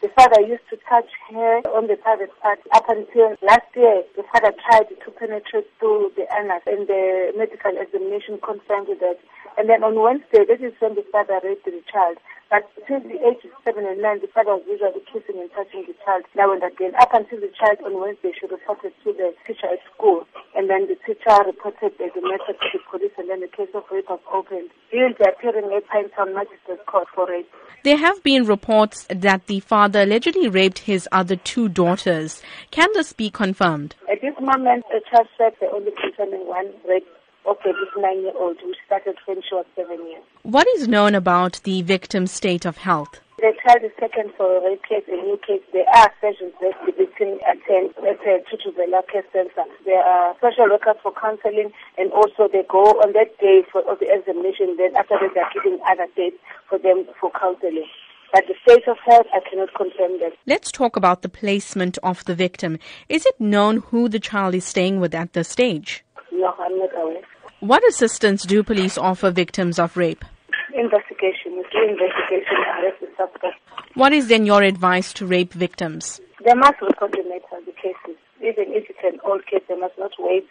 The father used to touch her on the private part up until last year. The father tried to penetrate through the anus and the medical examination confirmed that. And then on Wednesday, this is when the father raped the child. But between the ages seven and nine, the father was usually kissing and touching the child now and again. Up until the child on Wednesday, she reported to the teacher at school. And then the teacher reported the matter to the police and then the case of rape was opened. He will be appearing at Pinetown Magistrates Court for rape. There have been reports that the father allegedly raped his other two daughters. Can this be confirmed? At this moment, the child said they only concerning one rape of a nine-year-old who started when she was seven years. What is known about the victim's state of health? The child is taken for a rape case, a new case. There are sessions that uh, the victim attends at a Thuthuzela Care Center. There are social workers for counseling and also they go on that day for the examination. Then after that, they are giving other dates for them for counseling. But the state of health, I cannot confirm that. Let's talk about the placement of the victim. Is it known who the child is staying with at this stage? No, I'm not aware. What assistance do police offer victims of rape? Investigation. Do investigation arrest the suspect. What is then your advice to rape victims? They must report the matter, the cases. Even if it's an old case, they must not wait